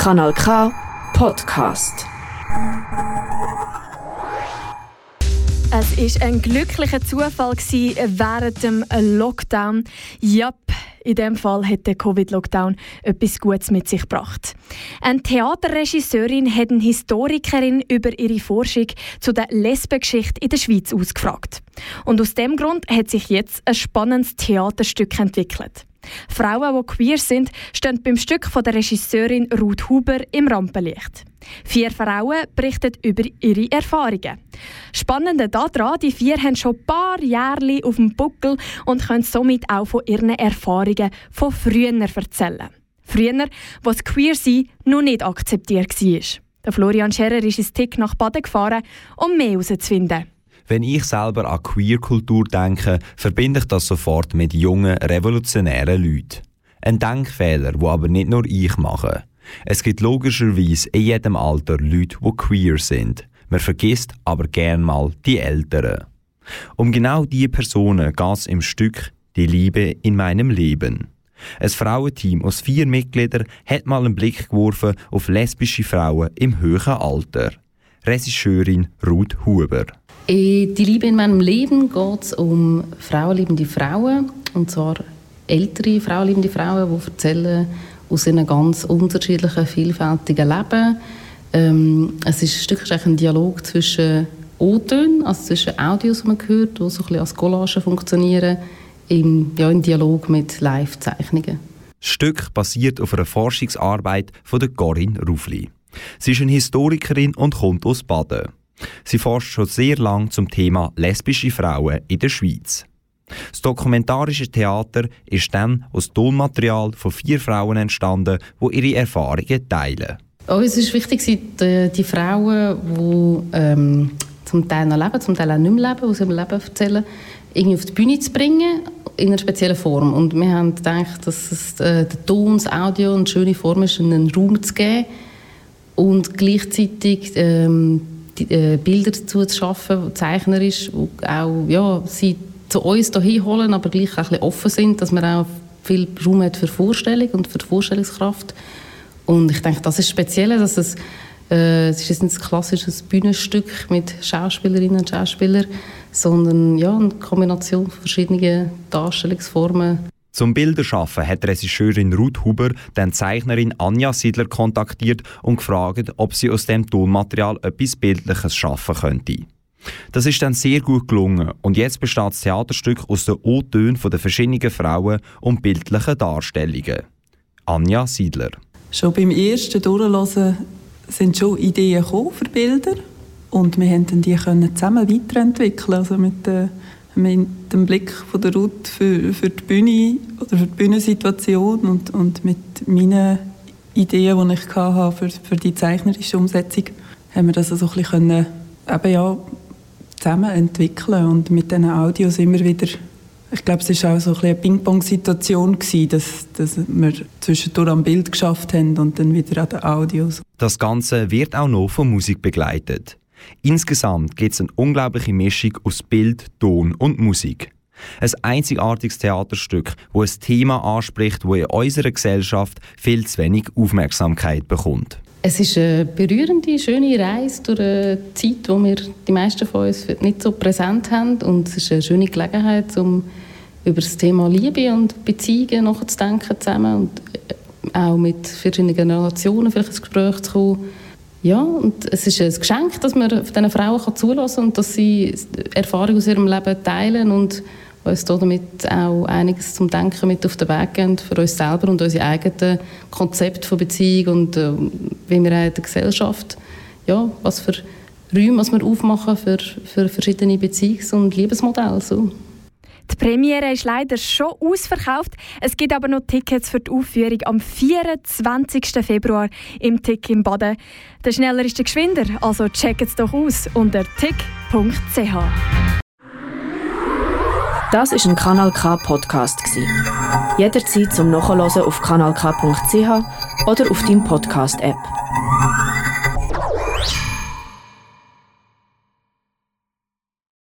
Kanal K Podcast. Es ist ein glücklicher Zufall während dem Lockdown. Ja, in dem Fall hat der Covid-Lockdown etwas Gutes mit sich gebracht. Eine Theaterregisseurin hat eine Historikerin über ihre Forschung zu der Lesbengeschichte in der Schweiz ausgefragt. Und aus dem Grund hat sich jetzt ein spannendes Theaterstück entwickelt. Frauen, die queer sind, stehen beim Stück von der Regisseurin Ruth Huber im Rampenlicht. Vier Frauen berichten über ihre Erfahrungen. Spannende daran, die vier haben schon ein paar Jahre auf dem Buckel und können somit auch von ihren Erfahrungen von früher erzählen. Früher, wo das Queer-Sein noch nicht akzeptiert war. Florian Scherer ist ins Tick nach Baden gefahren, um mehr herauszufinden. Wenn ich selber an Queerkultur denke, verbinde ich das sofort mit jungen, revolutionären Leuten. Ein Denkfehler, wo aber nicht nur ich mache. Es gibt logischerweise in jedem Alter Leute, die queer sind. Man vergisst aber gern mal die Älteren. Um genau diese Personen geht es im Stück Die Liebe in meinem Leben. Ein Frauenteam aus vier Mitgliedern hat mal einen Blick geworfen auf lesbische Frauen im höheren Alter. Regisseurin Ruth Huber. In «Die Liebe in meinem Leben» geht es um frauenliebende Frauen, und zwar ältere frauenliebende Frauen, die erzählen aus ihrem ganz unterschiedlichen, vielfältigen Leben. Ähm, es ist ein Stück ein Dialog zwischen O-Tönen, also zwischen Audios, die man hört, die so ein bisschen als Collage funktionieren, im, ja, im Dialog mit Live-Zeichnungen. Das Stück basiert auf einer Forschungsarbeit von Corinne Rufli. Sie ist eine Historikerin und kommt aus Baden. Sie forscht schon sehr lange zum Thema lesbische Frauen in der Schweiz. Das dokumentarische Theater ist dann aus Tonmaterial von vier Frauen entstanden, die ihre Erfahrungen teilen. Oh, es ist wichtig, die, die Frauen, die ähm, zum Teil noch leben, zum Teil auch nicht mehr leben, aus ihrem Leben erzählen, irgendwie auf die Bühne zu bringen, in einer speziellen Form. Und wir haben gedacht, dass es äh, der Ton, das Audio eine schöne Form ist, einen Raum zu geben und gleichzeitig ähm, die, äh, Bilder zu schaffen, zeichnerisch, die auch ja, sie zu uns hier holen, aber gleich auch ein offen sind, dass man auch viel Raum hat für Vorstellung und für die Vorstellungskraft. Und ich denke, das ist speziell, dass es, äh, es ist nicht ein klassisches Bühnenstück mit Schauspielerinnen und Schauspielern, sondern ja, eine Kombination verschiedener Darstellungsformen. Zum Bilderschaffen hat Regisseurin Ruth Huber dann Zeichnerin Anja Siedler kontaktiert und gefragt, ob sie aus dem Tonmaterial etwas Bildliches schaffen könnte. Das ist dann sehr gut gelungen und jetzt besteht das Theaterstück aus den O-Tönen der verschiedenen Frauen und bildlichen Darstellungen. Anja Siedler. Schon beim ersten Durchlesen sind schon Ideen für Bilder und wir konnten die zusammen weiterentwickeln. Also mit, äh, mit dem Blick von der Ruth für, für die Bühne oder für die Bühnensituation und, und mit meinen Ideen, die ich hatte für, für die zeichnerische Umsetzung, haben wir das also ein bisschen können, eben ja, zusammen entwickeln und mit diesen Audios immer wieder ich glaube, es war auch so ein eine Ping-Pong-Situation, dass, dass wir zwischendurch am Bild geschafft haben und dann wieder an den Audios. Das Ganze wird auch noch von Musik begleitet. Insgesamt gibt es eine unglaubliche Mischung aus Bild, Ton und Musik. Ein einzigartiges Theaterstück, wo ein Thema anspricht, wo in unserer Gesellschaft viel zu wenig Aufmerksamkeit bekommt. Es ist eine berührende, schöne Reise durch eine Zeit, die wir die meisten von uns nicht so präsent haben. Und es ist eine schöne Gelegenheit, um über das Thema Liebe und Beziehungen nachzudenken zusammen und auch mit verschiedenen Generationen vielleicht ins Gespräch zu kommen. Ja, und es ist ein Geschenk, dass man diesen Frauen zulassen kann und dass sie Erfahrungen aus ihrem Leben teilen und uns damit auch einiges zum Denken mit auf den Weg geben für uns selber und unsere eigenen Konzepte von Beziehung und äh, wie wir in der Gesellschaft, ja, was für Räume was wir aufmachen für, für verschiedene Beziehungs- und Liebesmodelle. So. Die Premiere ist leider schon ausverkauft. Es gibt aber noch Tickets für die Aufführung am 24. Februar im Tick im Baden. Der schneller ist der geschwinder, also checkt es doch aus unter tick.ch. Das ist ein Kanal K Podcast Jederzeit zum Nachhören auf kanalk.ch oder auf deinem Podcast App.